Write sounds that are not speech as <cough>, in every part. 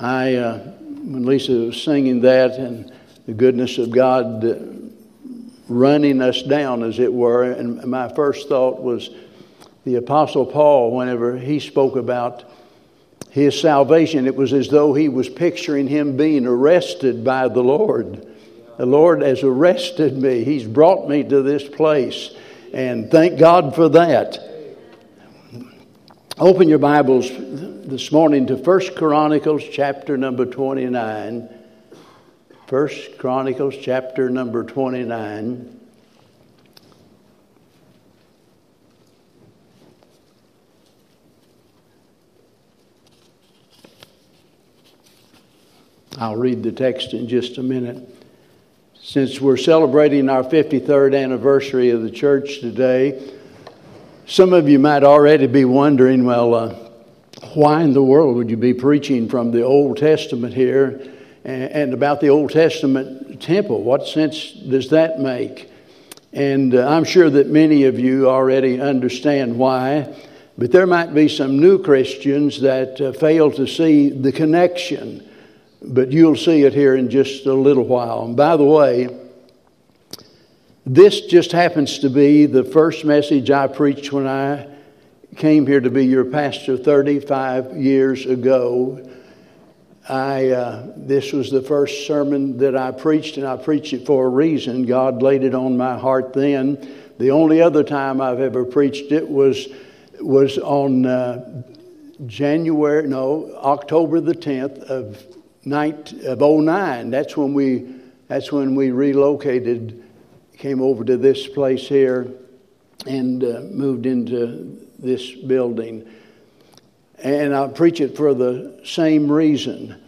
I, uh, when Lisa was singing that and the goodness of God uh, running us down, as it were, and my first thought was the Apostle Paul, whenever he spoke about his salvation, it was as though he was picturing him being arrested by the Lord. The Lord has arrested me, He's brought me to this place, and thank God for that. Open your Bibles this morning to First Chronicles chapter number 29. First Chronicles chapter number 29. I'll read the text in just a minute. Since we're celebrating our 53rd anniversary of the church today, some of you might already be wondering, well, uh, why in the world would you be preaching from the Old Testament here and, and about the Old Testament temple? What sense does that make? And uh, I'm sure that many of you already understand why, but there might be some new Christians that uh, fail to see the connection. But you'll see it here in just a little while. And by the way, this just happens to be the first message I preached when I came here to be your pastor 35 years ago. I, uh, this was the first sermon that I preached, and I preached it for a reason. God laid it on my heart then. The only other time I've ever preached it was, was on uh, January, no, October the 10th of, night, of 09. That's when we, that's when we relocated came over to this place here and uh, moved into this building. And I preach it for the same reason.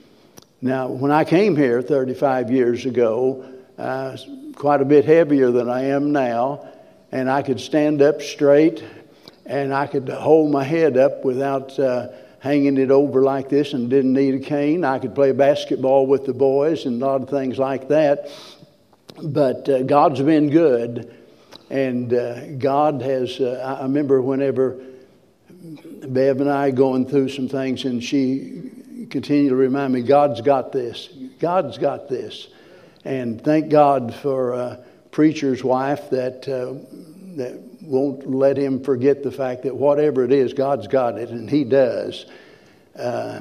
Now, when I came here 35 years ago, was quite a bit heavier than I am now, and I could stand up straight and I could hold my head up without uh, hanging it over like this and didn't need a cane. I could play basketball with the boys and a lot of things like that. But uh, God's been good, and uh, God has. Uh, I remember whenever Bev and I going through some things, and she continued to remind me, God's got this. God's got this, and thank God for a preacher's wife that uh, that won't let him forget the fact that whatever it is, God's got it, and He does. Uh,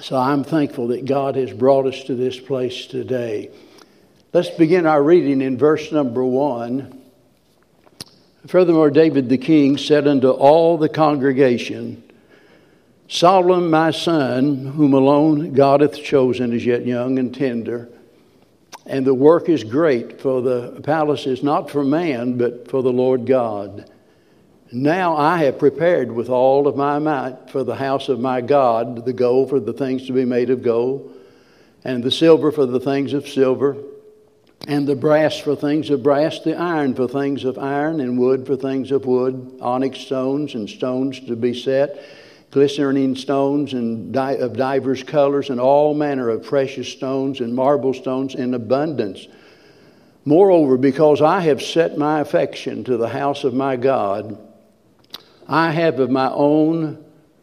so I'm thankful that God has brought us to this place today. Let's begin our reading in verse number one. Furthermore, David the king said unto all the congregation, Solomon my son, whom alone God hath chosen, is yet young and tender, and the work is great, for the palace is not for man, but for the Lord God. Now I have prepared with all of my might for the house of my God the gold for the things to be made of gold, and the silver for the things of silver and the brass for things of brass, the iron for things of iron, and wood for things of wood, onyx stones and stones to be set, glistening stones and di- of divers colors, and all manner of precious stones and marble stones in abundance. Moreover, because I have set my affection to the house of my God, I have of my own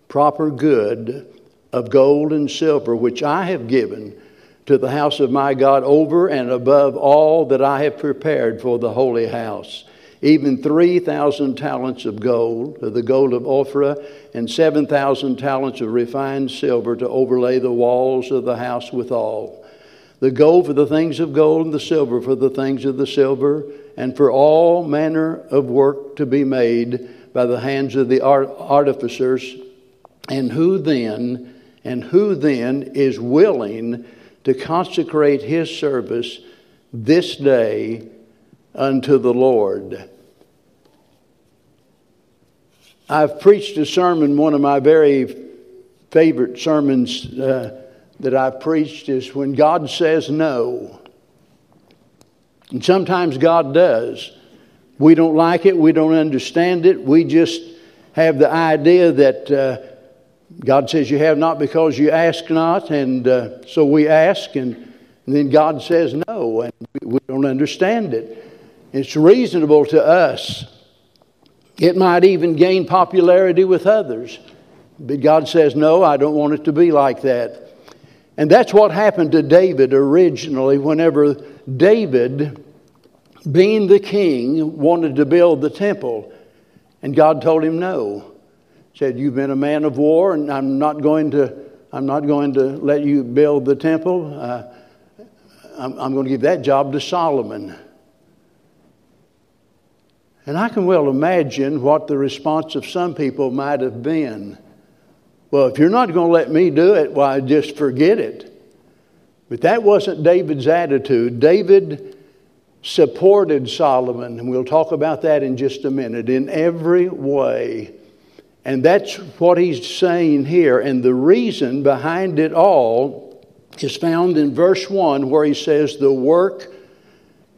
proper good of gold and silver, which I have given to the house of my God over and above all that I have prepared for the holy house. Even 3,000 talents of gold, of the gold of Ophir, and 7,000 talents of refined silver to overlay the walls of the house withal. The gold for the things of gold, and the silver for the things of the silver, and for all manner of work to be made by the hands of the artificers. And who then, and who then is willing to consecrate his service this day unto the Lord. I've preached a sermon, one of my very favorite sermons uh, that I've preached is when God says no. And sometimes God does. We don't like it, we don't understand it, we just have the idea that. Uh, God says, You have not because you ask not. And uh, so we ask, and, and, then God says no, and we don't understand it. It's reasonable to us. It might even gain popularity with others. But God says, No, I don't want it to be like that. And that's what happened to David originally, whenever David, being the king, wanted to build the temple. And God told him no. Said, You've been a man of war, and I'm not going to, I'm not going to let you build the temple. Uh, I'm, I'm going to give that job to Solomon. And I can well imagine what the response of some people might have been. Well, if you're not going to let me do it, why, just forget it. But that wasn't David's attitude. David supported Solomon, and we'll talk about that in just a minute, in every way. And that's what he's saying here. And the reason behind it all is found in verse 1, where he says, The work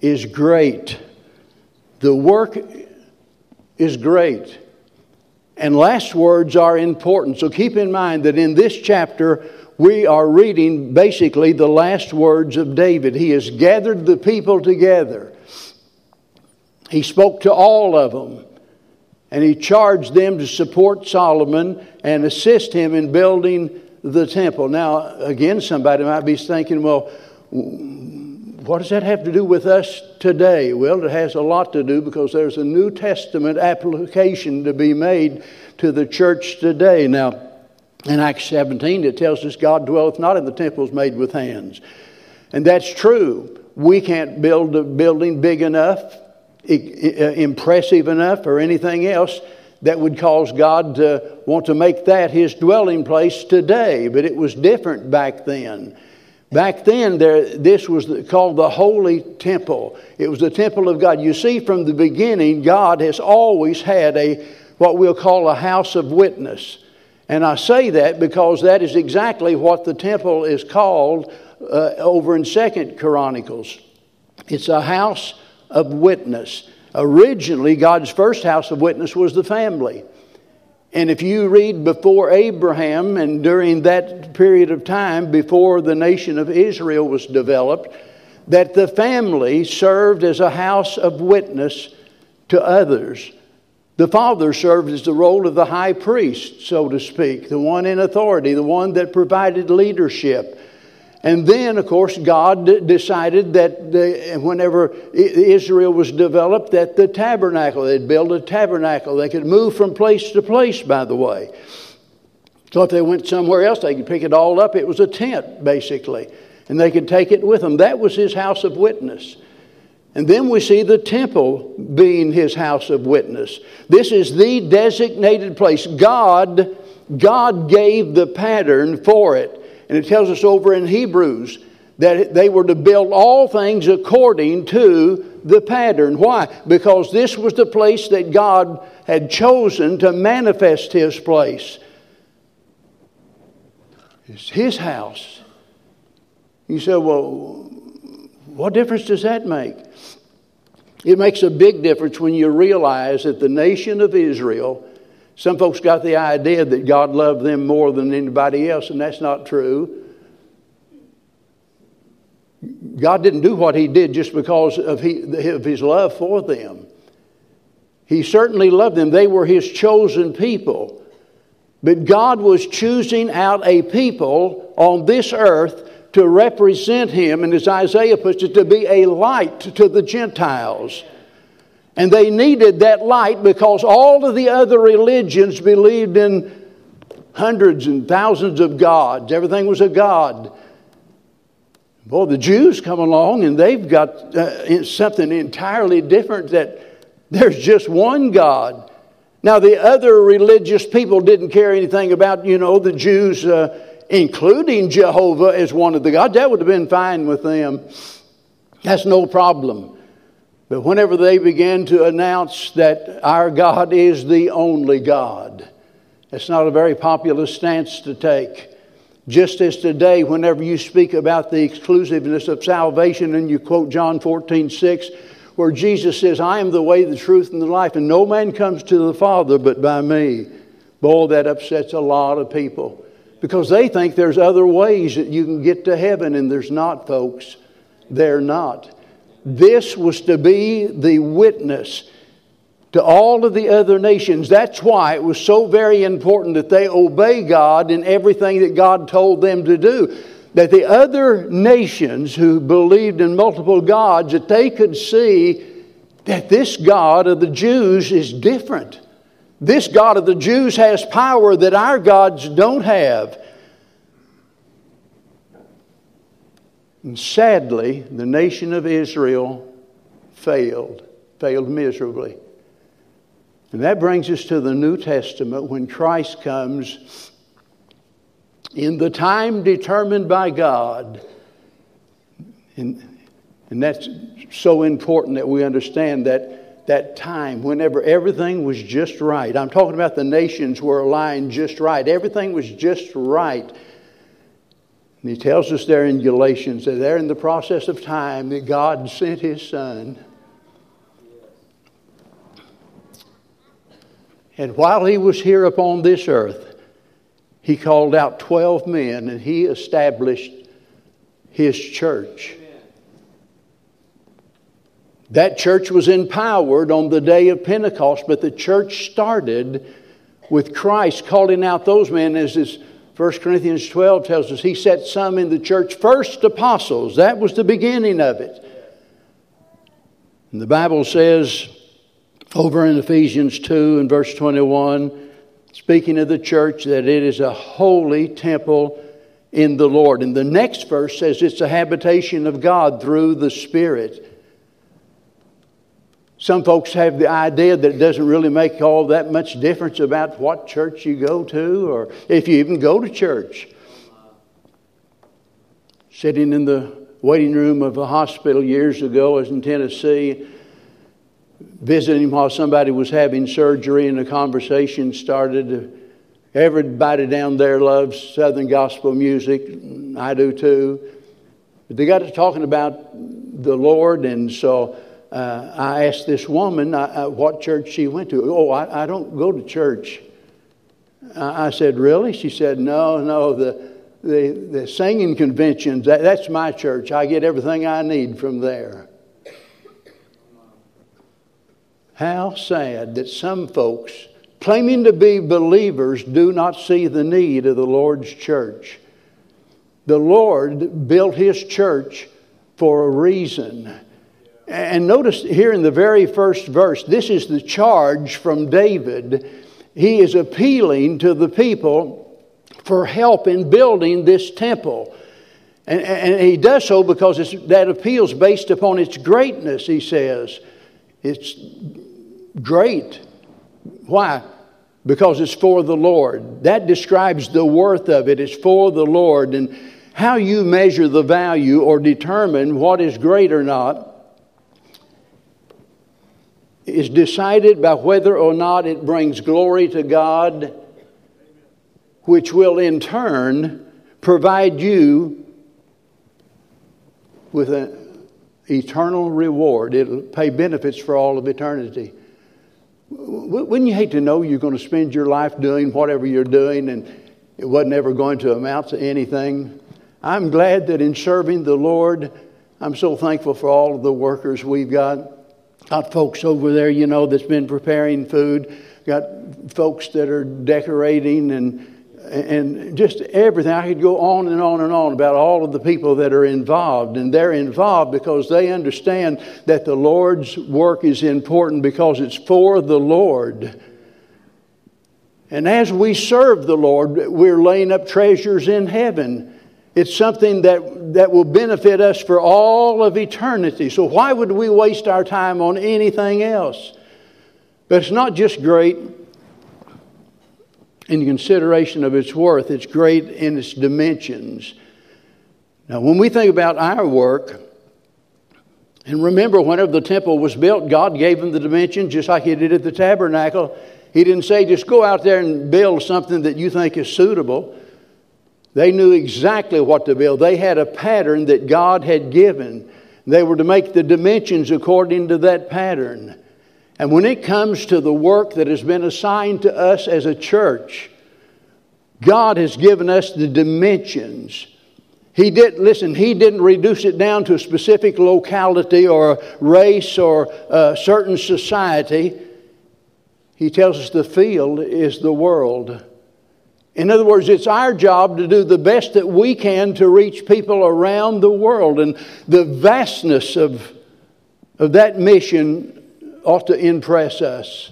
is great. The work is great. And last words are important. So keep in mind that in this chapter, we are reading basically the last words of David. He has gathered the people together, he spoke to all of them, and he charged them to support Solomon and assist him in building the temple. Now, again, somebody might be thinking, well, what does that have to do with us today? Well, it has a lot to do because there's a New Testament application to be made to the church today. Now, in Acts 17, it tells us God dwelleth not in the temples made with hands. And that's true. We can't build a building big enough, impressive enough, or anything else that would cause God to want to make that his dwelling place today. But it was different back then. Back then, there, this was called the Holy Temple. It was the temple of God. You see, from the beginning, God has always had a what we'll call a house of witness. And I say that because that is exactly what the temple is called uh, over in Second Chronicles. It's a house of witness. Originally, God's first house of witness was the family. And if you read before Abraham and during that period of time, before the nation of Israel was developed, that the family served as a house of witness to others. The father served as the role of the high priest, so to speak, the one in authority, the one that provided leadership. And then, of course, God decided that the, whenever Israel was developed, that the tabernacle, they'd build a tabernacle. They could move from place to place, by the way. So if they went somewhere else, they could pick it all up. It was a tent, basically, and they could take it with them. That was his house of witness. And then we see the temple being his house of witness. This is the designated place. God, God gave the pattern for it. And it tells us over in Hebrews that they were to build all things according to the pattern. Why? Because this was the place that God had chosen to manifest His place. It's His house. You say, well, what difference does that make? It makes a big difference when you realize that the nation of Israel some folks got the idea that God loved them more than anybody else, and that's not true. God didn't do what He did just because of, he, of His love for them. He certainly loved them, they were His chosen people. But God was choosing out a people on this earth to represent Him, and as Isaiah puts it, to be a light to the Gentiles. And they needed that light because all of the other religions believed in hundreds and thousands of gods. Everything was a god. Boy, the Jews come along and they've got uh, something entirely different that there's just one God. Now, the other religious people didn't care anything about, you know, the Jews, uh, including Jehovah as one of the gods. That would have been fine with them. That's no problem. But whenever they began to announce that our God is the only God, it's not a very popular stance to take. Just as today, whenever you speak about the exclusiveness of salvation and you quote John 14, 6, where Jesus says, I am the way, the truth, and the life, and no man comes to the Father but by me. Boy, that upsets a lot of people because they think there's other ways that you can get to heaven, and there's not, folks. They're not. This was to be the witness to all of the other nations. That's why it was so very important that they obey God in everything that God told them to do. that the other nations who believed in multiple gods, that they could see that this God of the Jews is different. This God of the Jews has power that our gods don't have. And sadly, the nation of Israel failed, failed miserably. And that brings us to the New Testament when Christ comes in the time determined by God. And, and that's so important that we understand that that time, whenever everything was just right. I'm talking about the nations were aligned just right. Everything was just right. And he tells us there in Galatians that there in the process of time that God sent his son. And while he was here upon this earth, he called out 12 men and he established his church. That church was empowered on the day of Pentecost, but the church started with Christ calling out those men as his 1 Corinthians 12 tells us he set some in the church first apostles. That was the beginning of it. And the Bible says over in Ephesians 2 and verse 21, speaking of the church, that it is a holy temple in the Lord. And the next verse says it's a habitation of God through the Spirit. Some folks have the idea that it doesn't really make all that much difference about what church you go to or if you even go to church. Sitting in the waiting room of a hospital years ago, I was in Tennessee, visiting while somebody was having surgery, and a conversation started. Everybody down there loves Southern gospel music. I do too. But they got to talking about the Lord, and so uh, I asked this woman uh, uh, what church she went to. Oh, I, I don't go to church. I said, Really? She said, No, no, the, the, the singing conventions, that, that's my church. I get everything I need from there. How sad that some folks, claiming to be believers, do not see the need of the Lord's church. The Lord built His church for a reason. And notice here in the very first verse, this is the charge from David. He is appealing to the people for help in building this temple. And, and he does so because that appeal is based upon its greatness, he says. It's great. Why? Because it's for the Lord. That describes the worth of it. It's for the Lord. And how you measure the value or determine what is great or not is decided by whether or not it brings glory to God, which will in turn provide you with an eternal reward. It'll pay benefits for all of eternity. Wouldn't you hate to know you're going to spend your life doing whatever you're doing and it wasn't ever going to amount to anything? I'm glad that in serving the Lord, I'm so thankful for all of the workers we've got. Got folks over there, you know, that's been preparing food. Got folks that are decorating and and just everything. I could go on and on and on about all of the people that are involved. And they're involved because they understand that the Lord's work is important because it's for the Lord. And as we serve the Lord, we're laying up treasures in heaven. It's something that, that will benefit us for all of eternity. So, why would we waste our time on anything else? But it's not just great in consideration of its worth, it's great in its dimensions. Now, when we think about our work, and remember, whenever the temple was built, God gave them the dimensions just like He did at the tabernacle. He didn't say, just go out there and build something that you think is suitable. They knew exactly what to build. They had a pattern that God had given. They were to make the dimensions according to that pattern. And when it comes to the work that has been assigned to us as a church, God has given us the dimensions. He did listen, he didn't reduce it down to a specific locality or a race or a certain society. He tells us the field is the world. In other words, it's our job to do the best that we can to reach people around the world. And the vastness of, of that mission ought to impress us.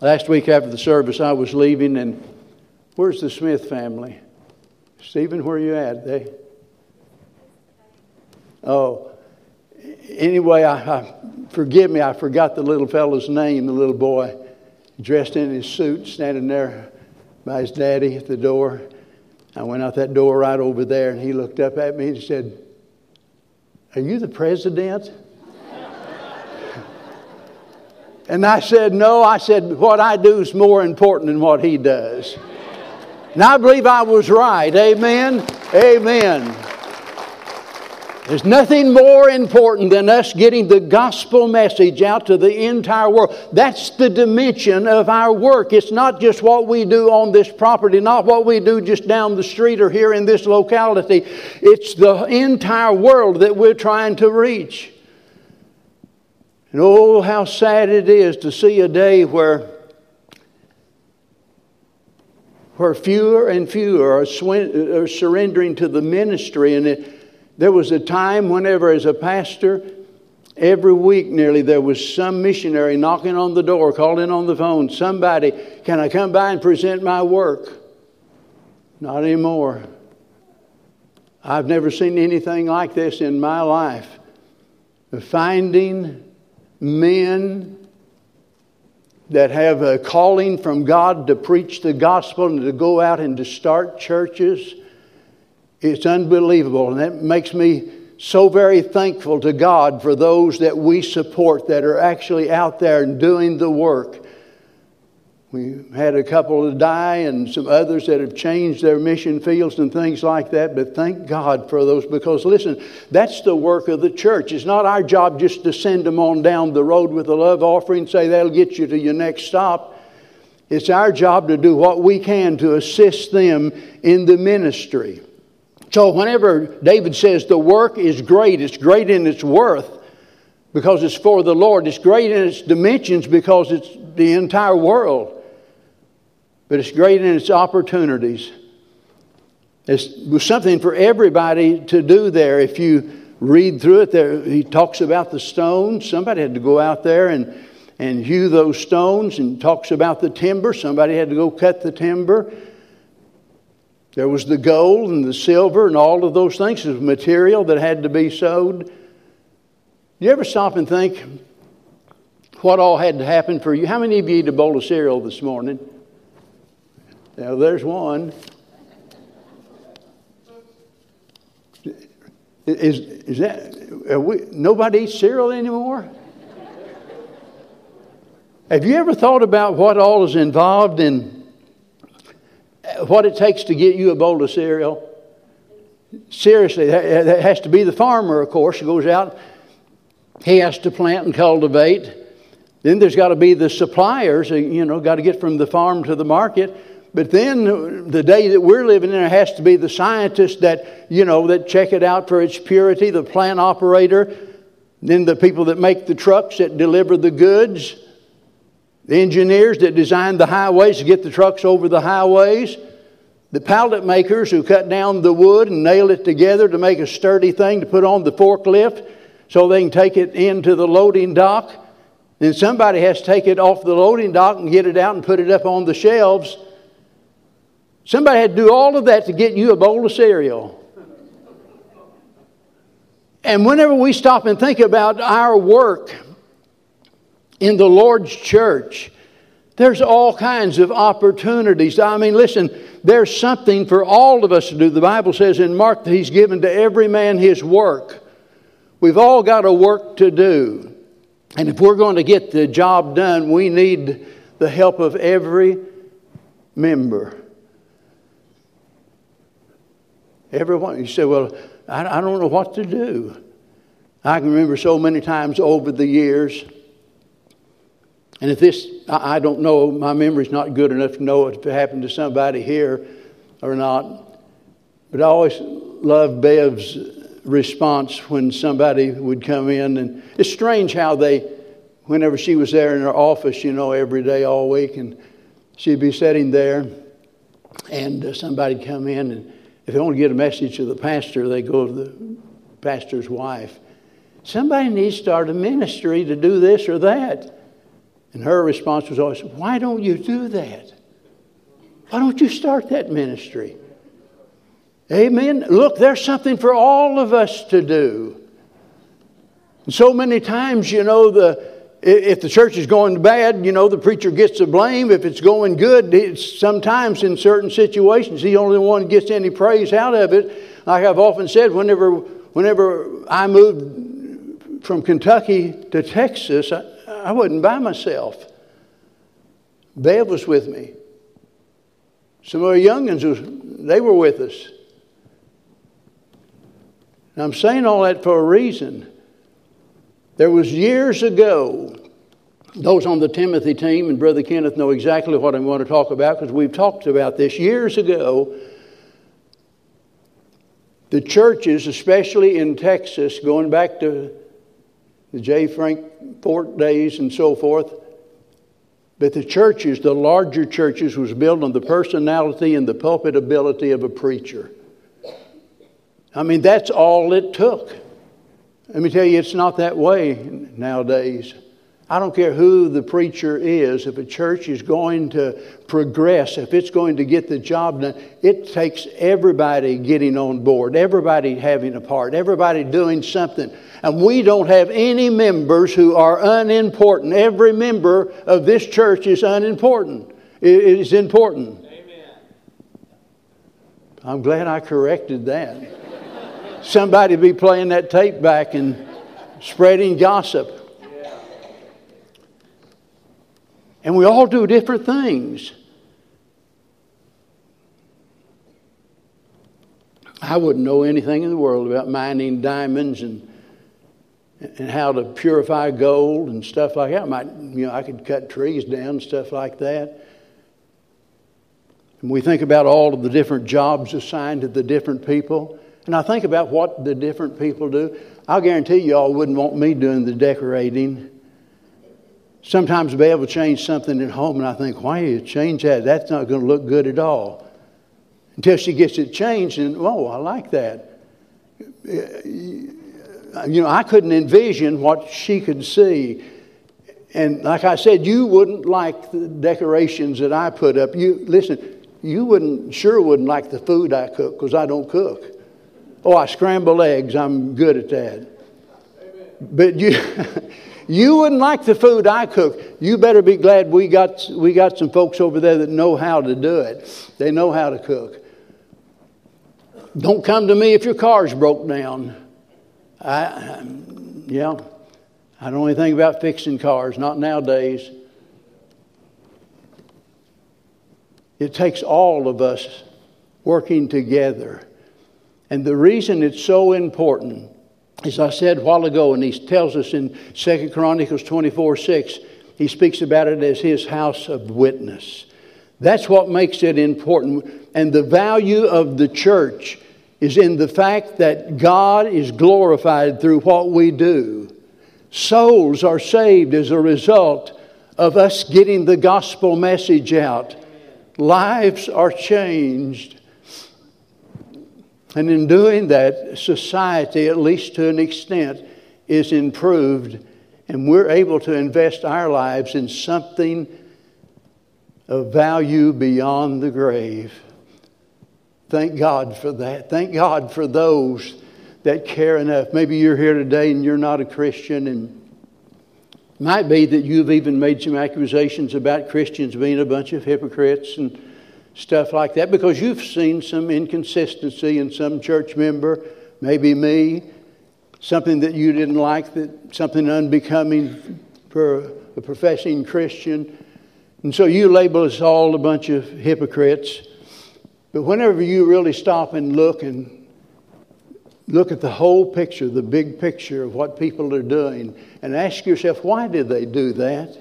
Last week after the service, I was leaving, and where's the Smith family? Stephen, where are you at? They. Oh, anyway, I, I, forgive me, I forgot the little fellow's name, the little boy dressed in his suit, standing there by his daddy at the door. I went out that door right over there, and he looked up at me and said, Are you the president? <laughs> and I said, No. I said, What I do is more important than what he does. And I believe I was right. Amen. Amen. There's nothing more important than us getting the gospel message out to the entire world. That's the dimension of our work. It's not just what we do on this property, not what we do just down the street or here in this locality. It's the entire world that we're trying to reach. And oh, how sad it is to see a day where, where fewer and fewer are, are surrendering to the ministry and it, there was a time whenever, as a pastor, every week nearly, there was some missionary knocking on the door, calling on the phone, somebody, can I come by and present my work? Not anymore. I've never seen anything like this in my life. Finding men that have a calling from God to preach the gospel and to go out and to start churches it's unbelievable. And that makes me so very thankful to God for those that we support that are actually out there and doing the work. We had a couple to die and some others that have changed their mission fields and things like that, but thank God for those because listen, that's the work of the church. It's not our job just to send them on down the road with a love offering, say that'll get you to your next stop. It's our job to do what we can to assist them in the ministry. So, whenever David says the work is great, it's great in its worth because it's for the Lord, it's great in its dimensions because it's the entire world, but it's great in its opportunities. It's something for everybody to do there. If you read through it, there, he talks about the stones. Somebody had to go out there and, and hew those stones and talks about the timber. Somebody had to go cut the timber. There was the gold and the silver and all of those things. Was material that had to be sowed. You ever stop and think what all had to happen for you? How many of you eat a bowl of cereal this morning? Now, there's one. Is, is that, we, nobody eats cereal anymore? Have you ever thought about what all is involved in what it takes to get you a bowl of cereal. Seriously, that has to be the farmer, of course, who goes out. He has to plant and cultivate. Then there's got to be the suppliers, you know, got to get from the farm to the market. But then the day that we're living in, it has to be the scientists that, you know, that check it out for its purity, the plant operator, then the people that make the trucks that deliver the goods, the engineers that designed the highways to get the trucks over the highways, the pallet makers who cut down the wood and nail it together to make a sturdy thing to put on the forklift so they can take it into the loading dock. Then somebody has to take it off the loading dock and get it out and put it up on the shelves. Somebody had to do all of that to get you a bowl of cereal. And whenever we stop and think about our work, in the Lord's church, there's all kinds of opportunities. I mean, listen, there's something for all of us to do. The Bible says in Mark that He's given to every man his work. We've all got a work to do. And if we're going to get the job done, we need the help of every member. Everyone. You say, well, I, I don't know what to do. I can remember so many times over the years and if this, I don't know, my memory's not good enough to know if it happened to somebody here or not. But I always loved Bev's response when somebody would come in. And it's strange how they, whenever she was there in her office, you know, every day, all week, and she'd be sitting there, and uh, somebody'd come in, and if they want to get a message to the pastor, they go to the pastor's wife. Somebody needs to start a ministry to do this or that. And her response was always, Why don't you do that? Why don't you start that ministry? Amen. Look, there's something for all of us to do. And so many times, you know, the if the church is going bad, you know, the preacher gets the blame. If it's going good, it's sometimes in certain situations, the only one gets any praise out of it. Like I've often said, whenever, whenever I moved from Kentucky to Texas, I wasn't by myself. Bev was with me. Some of our youngins, was, they were with us. And I'm saying all that for a reason. There was years ago, those on the Timothy team, and Brother Kenneth know exactly what I'm going to talk about because we've talked about this. Years ago, the churches, especially in Texas, going back to the J. Frank Fort days and so forth, but the churches, the larger churches, was built on the personality and the pulpit ability of a preacher. I mean, that's all it took. Let me tell you, it's not that way nowadays. I don't care who the preacher is, if a church is going to progress, if it's going to get the job done, it takes everybody getting on board, everybody having a part, everybody doing something. And we don't have any members who are unimportant. Every member of this church is unimportant. It is important. Amen. I'm glad I corrected that. Somebody be playing that tape back and spreading gossip. And we all do different things. I wouldn't know anything in the world about mining diamonds and and how to purify gold and stuff like that. I might, you know, I could cut trees down and stuff like that. And we think about all of the different jobs assigned to the different people. And I think about what the different people do. I'll guarantee you all wouldn't want me doing the decorating Sometimes be able to change something at home, and I think, why you change that? That's not going to look good at all. Until she gets it changed, and oh, I like that. Uh, you know, I couldn't envision what she could see. And like I said, you wouldn't like the decorations that I put up. You listen, you wouldn't sure wouldn't like the food I cook because I don't cook. Oh, I scramble eggs. I'm good at that. But you <laughs> You wouldn't like the food I cook. You better be glad we got, we got some folks over there that know how to do it. They know how to cook. Don't come to me if your car's broke down. I, yeah, I don't know anything about fixing cars, not nowadays. It takes all of us working together. And the reason it's so important as I said a while ago, and he tells us in Second Chronicles 24 6, he speaks about it as his house of witness. That's what makes it important. And the value of the church is in the fact that God is glorified through what we do. Souls are saved as a result of us getting the gospel message out. Lives are changed and in doing that, society, at least to an extent, is improved, and we're able to invest our lives in something of value beyond the grave. Thank God for that. Thank God for those that care enough. Maybe you're here today and you're not a Christian, and might be that you've even made some accusations about Christians being a bunch of hypocrites and stuff like that because you've seen some inconsistency in some church member, maybe me, something that you didn't like, that something unbecoming for a professing Christian. And so you label us all a bunch of hypocrites. But whenever you really stop and look and look at the whole picture, the big picture of what people are doing, and ask yourself, why did they do that?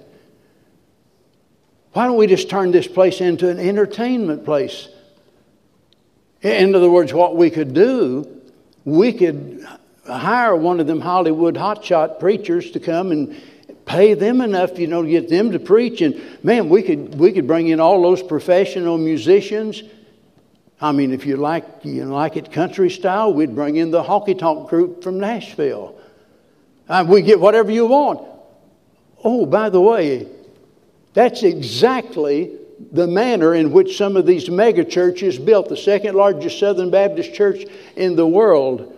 Why don't we just turn this place into an entertainment place? In other words, what we could do, we could hire one of them Hollywood hotshot preachers to come and pay them enough, you know, to get them to preach. And man, we could, we could bring in all those professional musicians. I mean, if you like, you like it country style, we'd bring in the honky tonk group from Nashville. Uh, we get whatever you want. Oh, by the way, that's exactly the manner in which some of these mega churches built. The second largest Southern Baptist church in the world,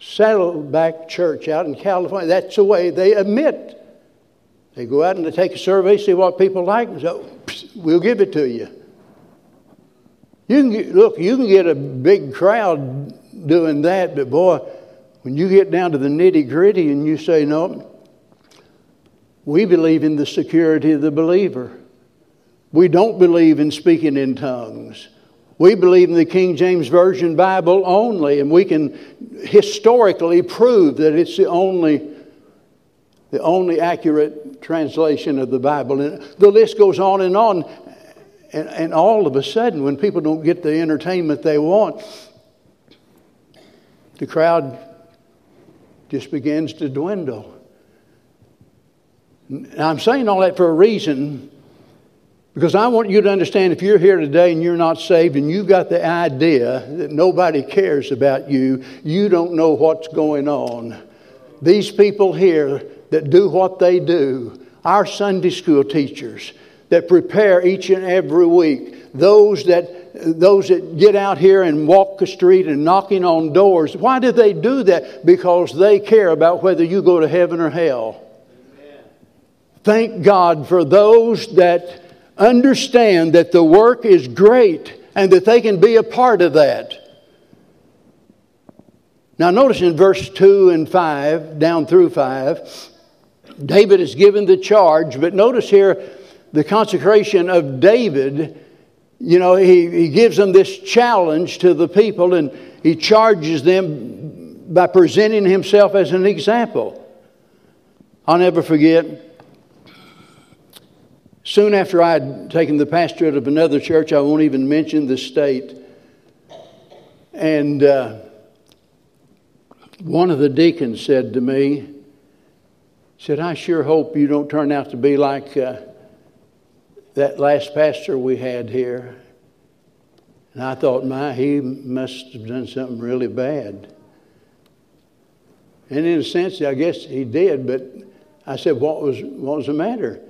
Saddleback Church out in California. That's the way they admit. They go out and they take a survey, see what people like, and so we'll give it to you. You can get, look, you can get a big crowd doing that, but boy, when you get down to the nitty gritty and you say, no, we believe in the security of the believer. We don't believe in speaking in tongues. We believe in the King James Version Bible only, and we can historically prove that it's the only, the only accurate translation of the Bible. And the list goes on and on. And, and all of a sudden, when people don't get the entertainment they want, the crowd just begins to dwindle. Now, I'm saying all that for a reason because I want you to understand if you're here today and you're not saved and you've got the idea that nobody cares about you, you don't know what's going on. These people here that do what they do, our Sunday school teachers that prepare each and every week, those that those that get out here and walk the street and knocking on doors, why do they do that? Because they care about whether you go to heaven or hell. Thank God for those that understand that the work is great and that they can be a part of that. Now, notice in verse 2 and 5, down through 5, David is given the charge, but notice here the consecration of David. You know, he, he gives them this challenge to the people and he charges them by presenting himself as an example. I'll never forget Soon after I had taken the pastorate of another church, I won't even mention the state, and uh, one of the deacons said to me, said, I sure hope you don't turn out to be like uh, that last pastor we had here. And I thought, my, he must have done something really bad. And in a sense, I guess he did, but I said, what was, what was the matter?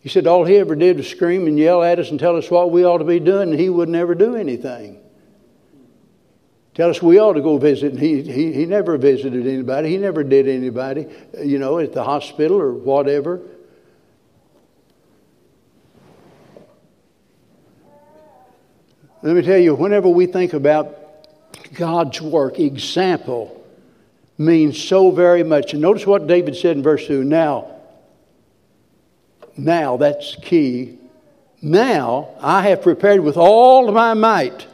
He said all he ever did was scream and yell at us and tell us what we ought to be doing, and he would never do anything. Tell us we ought to go visit, and he, he, he never visited anybody. He never did anybody, you know, at the hospital or whatever. Let me tell you, whenever we think about God's work, example means so very much. And notice what David said in verse 2 Now, now, that's key. Now I have prepared with all my might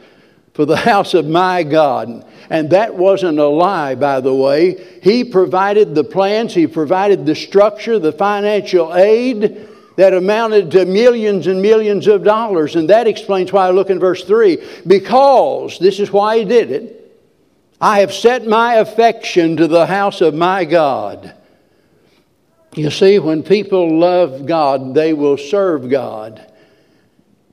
for the house of my God. And that wasn't a lie, by the way. He provided the plans, He provided the structure, the financial aid that amounted to millions and millions of dollars. And that explains why I look in verse 3 because this is why He did it. I have set my affection to the house of my God. You see, when people love God, they will serve God.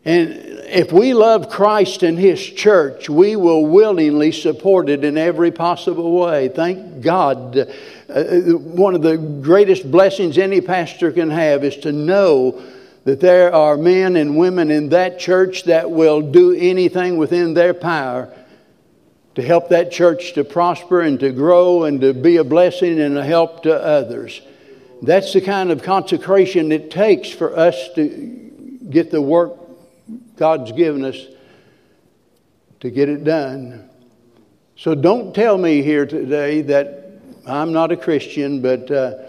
And if we love Christ and His church, we will willingly support it in every possible way. Thank God. Uh, uh, one of the greatest blessings any pastor can have is to know that there are men and women in that church that will do anything within their power to help that church to prosper and to grow and to be a blessing and a help to others. That's the kind of consecration it takes for us to get the work God's given us to get it done. So don't tell me here today that I'm not a Christian, but, uh,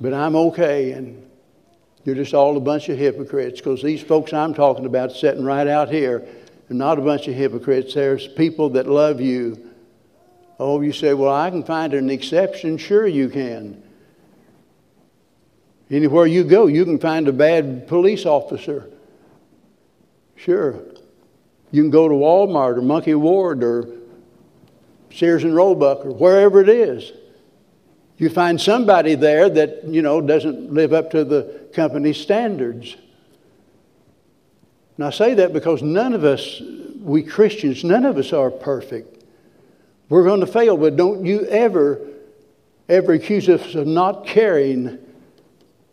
but I'm okay and you're just all a bunch of hypocrites because these folks I'm talking about sitting right out here are not a bunch of hypocrites. There's people that love you. Oh, you say, well, I can find an exception. Sure, you can. Anywhere you go, you can find a bad police officer. Sure. You can go to Walmart or Monkey Ward or Sears and Roebuck or wherever it is. You find somebody there that, you know, doesn't live up to the company's standards. And I say that because none of us, we Christians, none of us are perfect. We're going to fail, but don't you ever, ever accuse us of not caring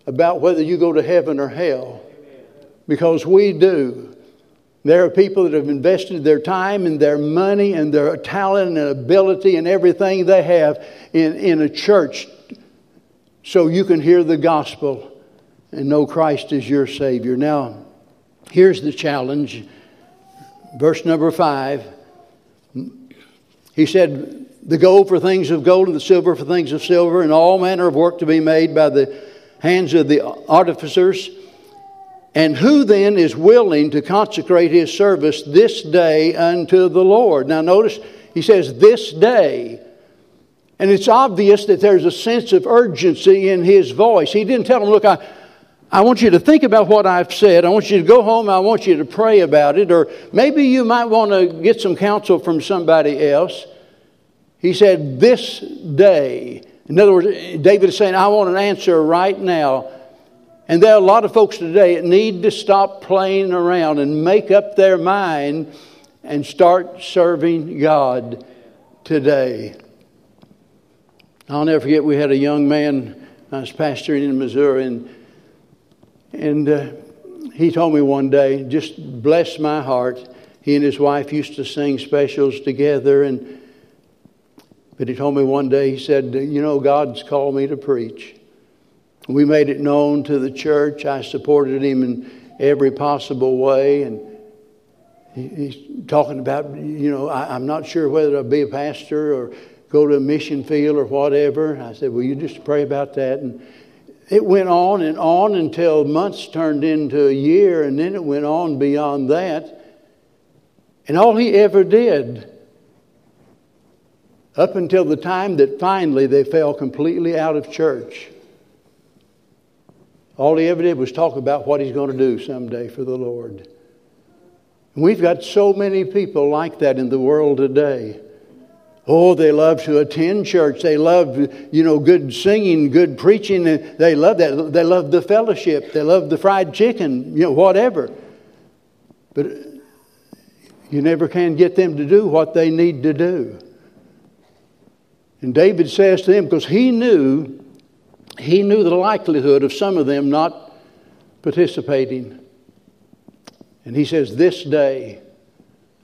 about whether you go to heaven or hell. Because we do. There are people that have invested their time and their money and their talent and ability and everything they have in, in a church so you can hear the gospel and know Christ is your Savior. Now, here's the challenge. Verse number five. He said, The gold for things of gold and the silver for things of silver, and all manner of work to be made by the hands of the artificers and who then is willing to consecrate his service this day unto the Lord? Now, notice he says, this day. And it's obvious that there's a sense of urgency in his voice. He didn't tell him, Look, I, I want you to think about what I've said. I want you to go home. I want you to pray about it. Or maybe you might want to get some counsel from somebody else. He said, This day. In other words, David is saying, I want an answer right now. And there are a lot of folks today that need to stop playing around and make up their mind and start serving God today. I'll never forget, we had a young man, I was pastoring in Missouri, and, and uh, he told me one day, just bless my heart. He and his wife used to sing specials together, and but he told me one day, he said, You know, God's called me to preach. We made it known to the church. I supported him in every possible way. And he's talking about, you know, I, am not sure whether I'll be a pastor or go to a mission field or whatever. I said, Well, you just pray about that. And it went on and on until months turned into a year, and then it went on beyond that. And all he ever did, up until the time that finally they fell completely out of church, all he ever did was talk about what he's going to do someday for the Lord. And we've got so many people like that in the world today. Oh, they love to attend church. They love, you know, good singing, good preaching. They love that. They love the fellowship. They love the fried chicken, you know, whatever. But you never can get them to do what they need to do. And David says to them, because he knew he knew the likelihood of some of them not participating. And he says, This day,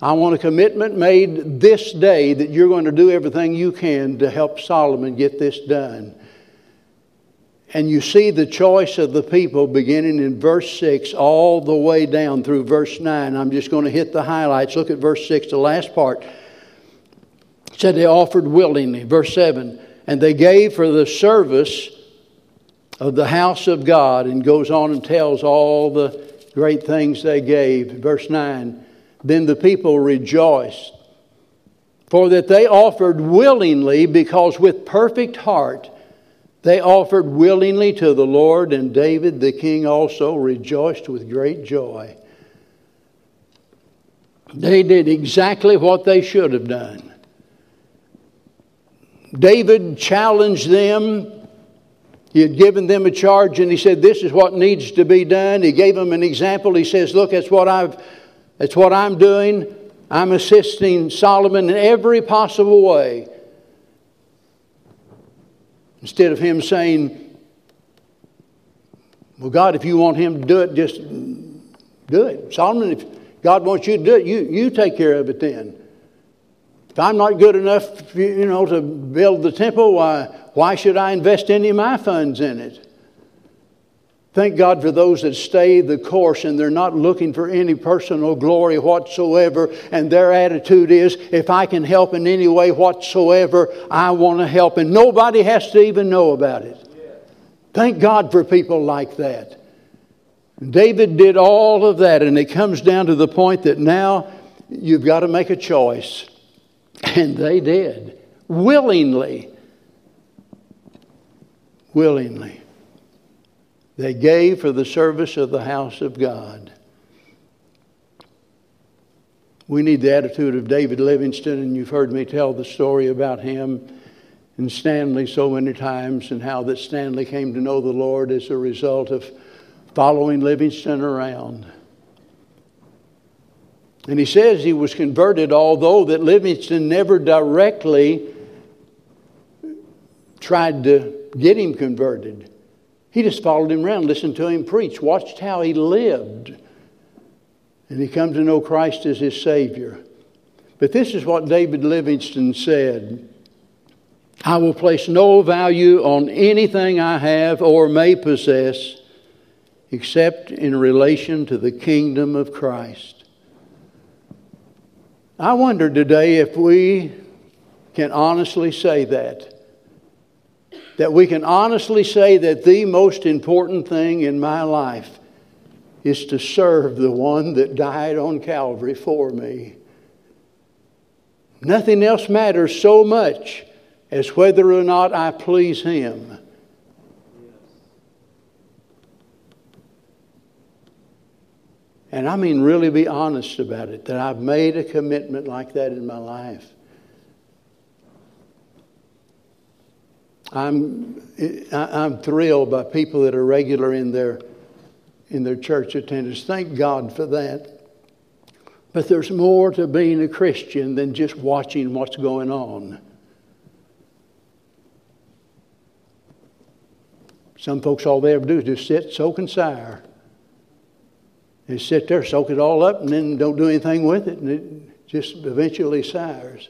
I want a commitment made this day that you're going to do everything you can to help Solomon get this done. And you see the choice of the people beginning in verse 6 all the way down through verse 9. I'm just going to hit the highlights. Look at verse 6, the last part. Said they offered willingly. Verse 7 And they gave for the service of the house of God and goes on and tells all the great things they gave. Verse 9 Then the people rejoiced, for that they offered willingly, because with perfect heart they offered willingly to the Lord, and David the king also rejoiced with great joy. They did exactly what they should have done. David challenged them he had given them a charge and he said, This is what needs to be done. He gave them an example. He says, Look, that's what, I've, that's what I'm doing. I'm assisting Solomon in every possible way. Instead of him saying, Well, God, if you want him to do it, just do it. Solomon, if God wants you to do it, you, you take care of it then. If I'm not good enough, you know, to build the temple, why, why should I invest any of my funds in it? Thank God for those that stay the course and they're not looking for any personal glory whatsoever. And their attitude is if I can help in any way whatsoever, I want to help. And nobody has to even know about it. Thank God for people like that. David did all of that, and it comes down to the point that now you've got to make a choice. And they did, willingly. Willingly. They gave for the service of the house of God. We need the attitude of David Livingstone, and you've heard me tell the story about him and Stanley so many times, and how that Stanley came to know the Lord as a result of following Livingstone around. And he says he was converted, although that Livingstone never directly tried to get him converted. He just followed him around, listened to him preach, watched how he lived. And he come to know Christ as his Savior. But this is what David Livingstone said I will place no value on anything I have or may possess except in relation to the kingdom of Christ. I wonder today if we can honestly say that. That we can honestly say that the most important thing in my life is to serve the one that died on Calvary for me. Nothing else matters so much as whether or not I please Him. And I mean, really be honest about it, that I've made a commitment like that in my life. I'm, I'm thrilled by people that are regular in their, in their church attendance. Thank God for that. But there's more to being a Christian than just watching what's going on. Some folks, all they ever do is just sit, soak, and sour. They sit there, soak it all up, and then don't do anything with it, and it just eventually sours.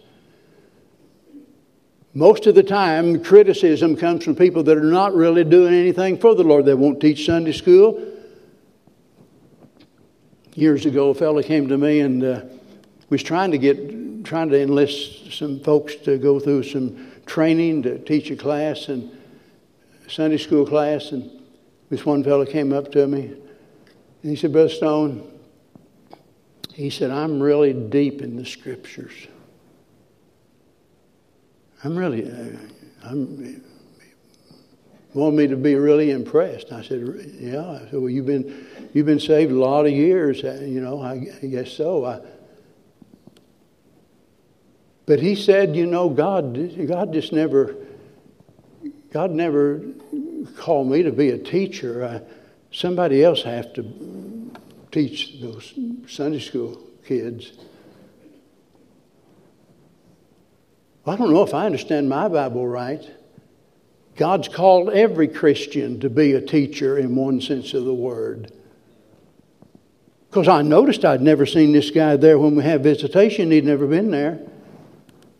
Most of the time, criticism comes from people that are not really doing anything for the Lord. They won't teach Sunday school. Years ago, a fellow came to me and uh, was trying to get, trying to enlist some folks to go through some training to teach a class and Sunday school class. And this one fellow came up to me and he said, Brother Stone, he said, I'm really deep in the scriptures. I'm really, uh, I'm, want me to be really impressed. I said, yeah. I said, well, you've been, you've been saved a lot of years. Uh, you know, I, I guess so. I, but he said, you know, God, God just never, God never called me to be a teacher. I, somebody else have to teach those Sunday school kids. I don't know if I understand my Bible right. God's called every Christian to be a teacher in one sense of the word. Because I noticed I'd never seen this guy there when we had visitation. He'd never been there.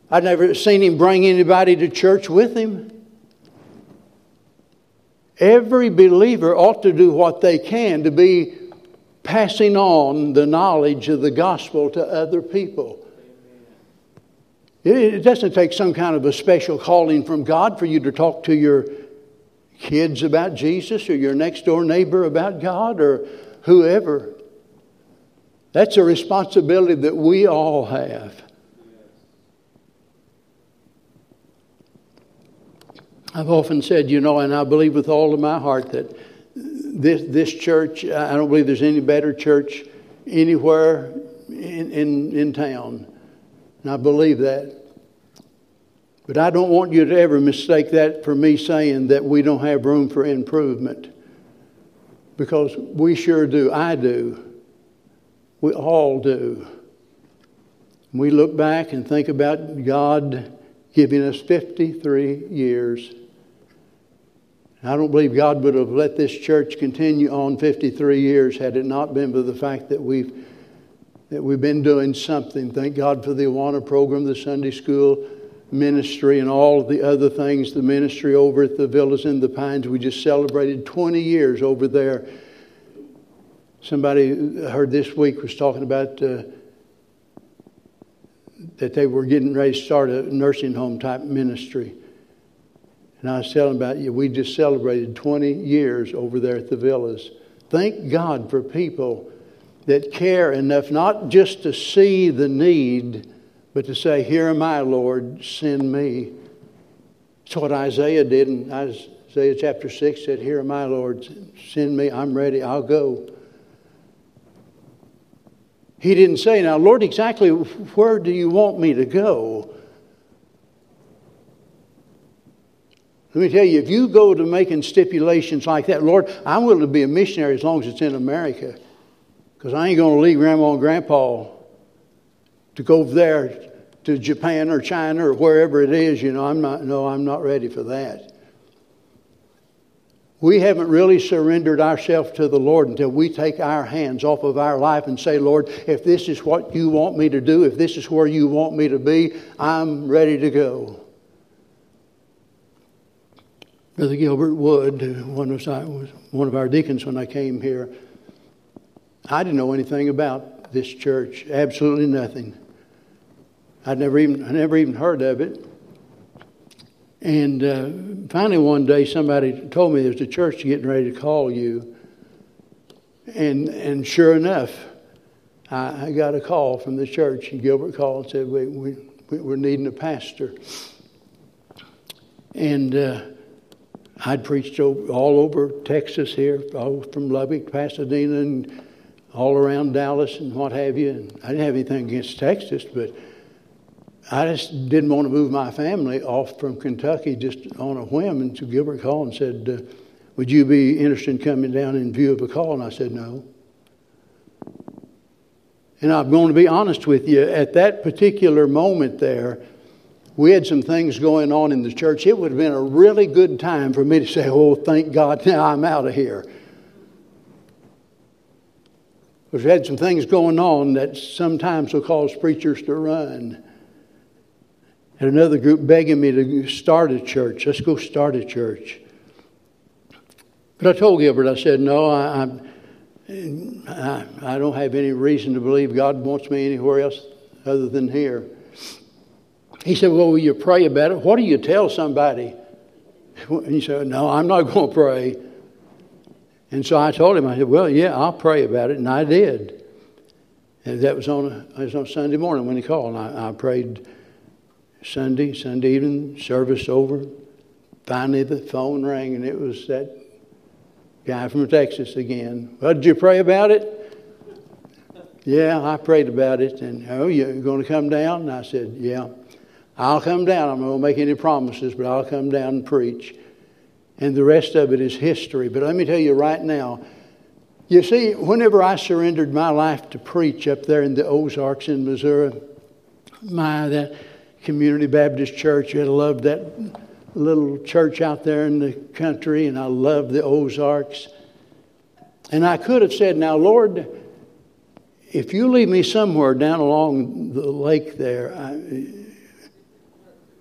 I'd never seen him bring anybody to church with him. Every believer ought to do what they can to be passing on the knowledge of the gospel to other people. It doesn't take some kind of a special calling from God for you to talk to your kids about Jesus or your next door neighbor about God or whoever. That's a responsibility that we all have. I've often said, you know, and I believe with all of my heart that this, this church, I don't believe there's any better church anywhere in, in, in town. And I believe that. But I don't want you to ever mistake that for me saying that we don't have room for improvement. Because we sure do. I do. We all do. We look back and think about God giving us 53 years I don't believe God would have let this church continue on 53 years had it not been for the fact that we've, that we've been doing something. Thank God for the Awana program, the Sunday school ministry, and all of the other things, the ministry over at the Villas in the Pines. We just celebrated 20 years over there. Somebody heard this week was talking about uh, that they were getting ready to start a nursing home type ministry. And I was telling about you, we just celebrated 20 years over there at the villas. Thank God for people that care enough not just to see the need, but to say, Here am I, Lord, send me. That's what Isaiah did in Isaiah chapter 6 said, Here am I, Lord, send me. I'm ready. I'll go. He didn't say, Now, Lord, exactly where do you want me to go? Let me tell you, if you go to making stipulations like that, Lord, I'm willing to be a missionary as long as it's in America. Because I ain't going to leave Grandma and Grandpa to go there to Japan or China or wherever it is. You know, I'm not, no, I'm not ready for that. We haven't really surrendered ourselves to the Lord until we take our hands off of our life and say, Lord, if this is what you want me to do, if this is where you want me to be, I'm ready to go. Brother Gilbert Wood, one of, one of our deacons when I came here, I didn't know anything about this church, absolutely nothing. I'd never even, I never even heard of it. And uh, finally, one day, somebody told me there's a church getting ready to call you. And, and sure enough, I, I got a call from the church, and Gilbert called and said, we, we, We're needing a pastor. And uh, I'd preached all over Texas here, all from Lubbock, Pasadena, and all around Dallas and what have you. And I didn't have anything against Texas, but I just didn't want to move my family off from Kentucky just on a whim. And so Gilbert called and said, uh, Would you be interested in coming down in view of a call? And I said, No. And I'm going to be honest with you, at that particular moment there, we had some things going on in the church. It would have been a really good time for me to say, Oh, thank God, <laughs> now I'm out of here. Because we had some things going on that sometimes will cause preachers to run. And another group begging me to start a church. Let's go start a church. But I told Gilbert, I said, No, I, I, I don't have any reason to believe God wants me anywhere else other than here. He said, Well, will you pray about it? What do you tell somebody? And he said, No, I'm not <laughs> going to pray. And so I told him, I said, Well, yeah, I'll pray about it. And I did. And that was on, a, was on Sunday morning when he called. And I, I prayed Sunday, Sunday evening, service over. Finally, the phone rang, and it was that guy from Texas again. Well, did you pray about it? <laughs> Yeah, I prayed about it. And, oh, you're going to come down? And I said, Yeah. I'll come down. I'm not going to make any promises, but I'll come down and preach. And the rest of it is history. But let me tell you right now, you see, whenever I surrendered my life to preach up there in the Ozarks in Missouri, my, that Community Baptist Church, I loved that little church out there in the country, and I loved the Ozarks. And I could have said, Now, Lord, if you leave me somewhere down along the lake there, I,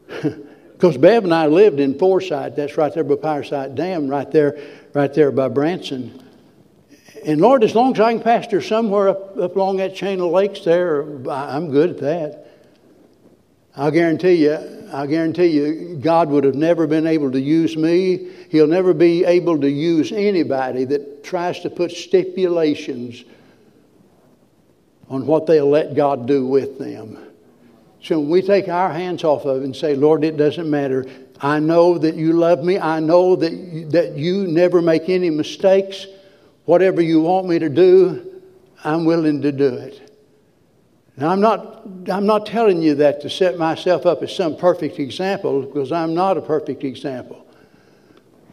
<laughs> because Bev and I lived in Forsyth. That's right there by Powersite Dam, right there, right there by Branson. And Lord, as long as I can pastor somewhere up, up along that chain of lakes there, I'm good at that. I'll guarantee you, I guarantee you, God would have never been able to use me. He'll never be able to use anybody that tries to put stipulations on what they'll let God do with them. When we take our hands off of it and say, Lord, it doesn't matter. I know that you love me. I know that you, that you never make any mistakes. Whatever you want me to do, I'm willing to do it. Now, I'm not, I'm not telling you that to set myself up as some perfect example because I'm not a perfect example.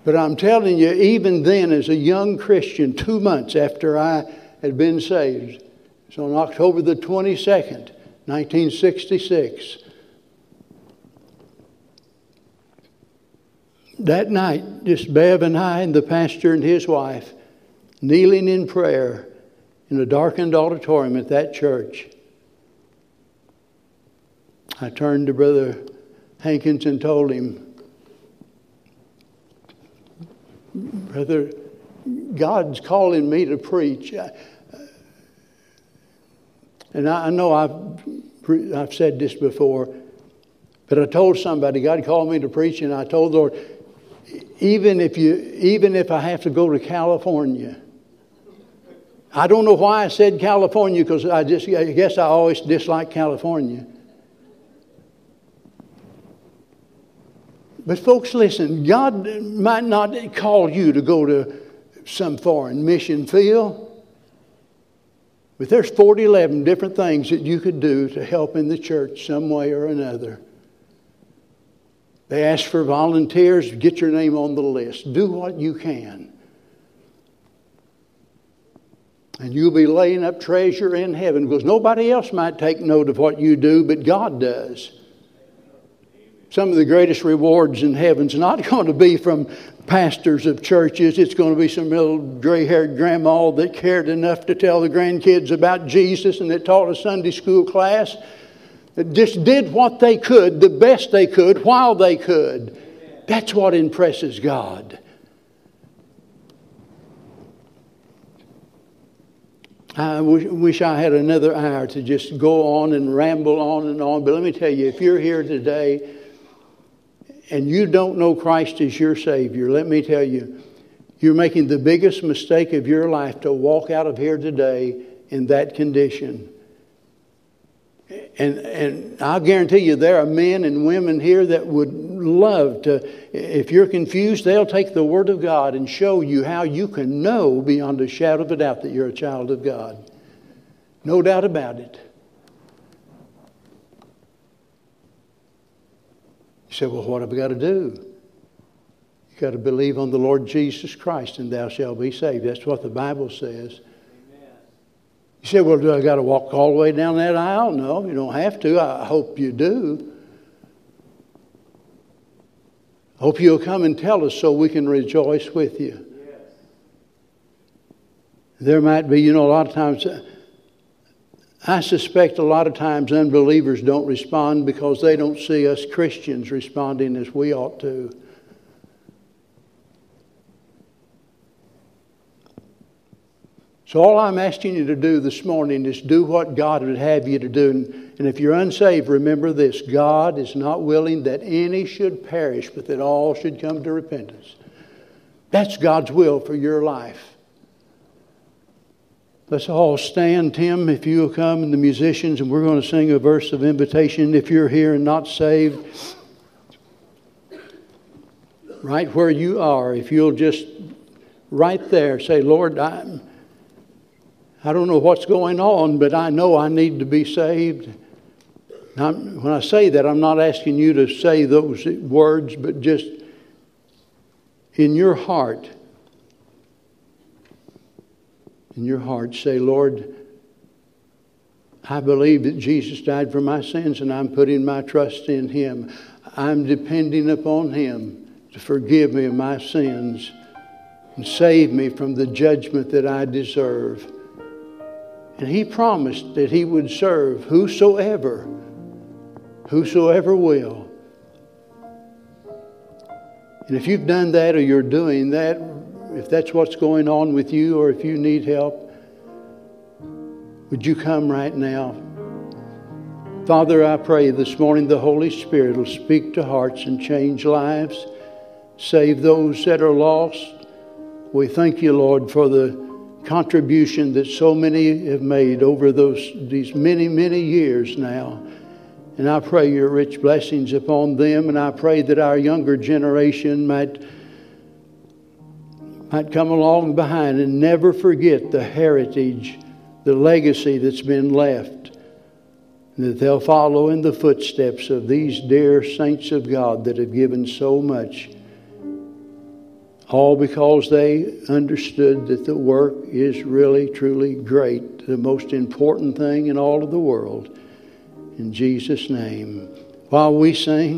But I'm telling you, even then, as a young Christian, two months after I had been saved, so on October the 22nd, 1966. That night, just Bev and I and the pastor and his wife kneeling in prayer in a darkened auditorium at that church. I turned to Brother Hankins and told him, Brother, God's calling me to preach. And I, know I've, I've said this before, but I told somebody, God called me to preach, and I told Lord, even if, you, even if I have to go to California, I don't know why I said California because I just I guess I always dislike California. But folks, listen, God might not call you to go to some foreign mission field. But there's 40, 11 different things that you could do to help in the church some way or another. They ask for volunteers, get your name on the list. Do what you can. And you'll be laying up treasure in heaven because nobody else might take note of what you do, but God does. Some of the greatest rewards in heaven's not <laughs> going to be from pastors of churches. It's going to be some little gray haired grandma that cared enough to tell the grandkids about Jesus and that taught a Sunday school class that just did what they could, the best they could, while they could. That's what impresses God. I wish I had another hour to just go on and ramble on and on. But let me tell you, if you're here today and you don't know Christ as your Savior, let me tell you, you're making the biggest mistake of your life to walk out of here today in that condition. And, and I'll guarantee you, there are men and women here that would love to, if you're confused, they'll take the Word of God and show you how you can know beyond a shadow of a doubt that you're a child of God. No doubt about it. You say, well, what have I got to do? You've got to believe on the Lord Jesus Christ and thou shalt be saved. That's what the Bible says. You say, well, do I got to walk all the way down that aisle? No, you don't have to. I hope you do. Hope you'll come and tell us so we can rejoice with you. Yes. There might be, you know, a lot of times, I suspect a lot of times unbelievers don't respond because they don't see us Christians responding as we ought to. So, all I'm asking you to do this morning is do what God would have you to do. And if you're unsaved, remember this God is not willing that any should perish, but that all should come to repentance. That's God's will for your life. Let's all stand, Tim, if you'll come, and the musicians, and we're going to sing a verse of invitation. If you're here and not saved, right where you are, if you'll just right there say, Lord, I'm. I don't know what's going on, but I know I need to be saved. Now, when I say that, I'm not asking you to say those words, but just in your heart, in your heart, say, Lord, I believe that Jesus died for my sins and I'm putting my trust in Him. I'm depending upon Him to forgive me of my sins and save me from the judgment that I deserve. And he promised that he would serve whosoever, whosoever will. And if you've done that or you're doing that, if that's what's going on with you or if you need help, would you come right now? Father, I pray this morning the Holy Spirit will speak to hearts and change lives, save those that are lost. We thank you, Lord, for the contribution that so many have made over those these many many years now and I pray your rich blessings upon them and I pray that our younger generation might might come along behind and never forget the heritage the legacy that's been left and that they'll follow in the footsteps of these dear saints of God that have given so much all because they understood that the work is really, truly great, the most important thing in all of the world. In Jesus' name. While we sing,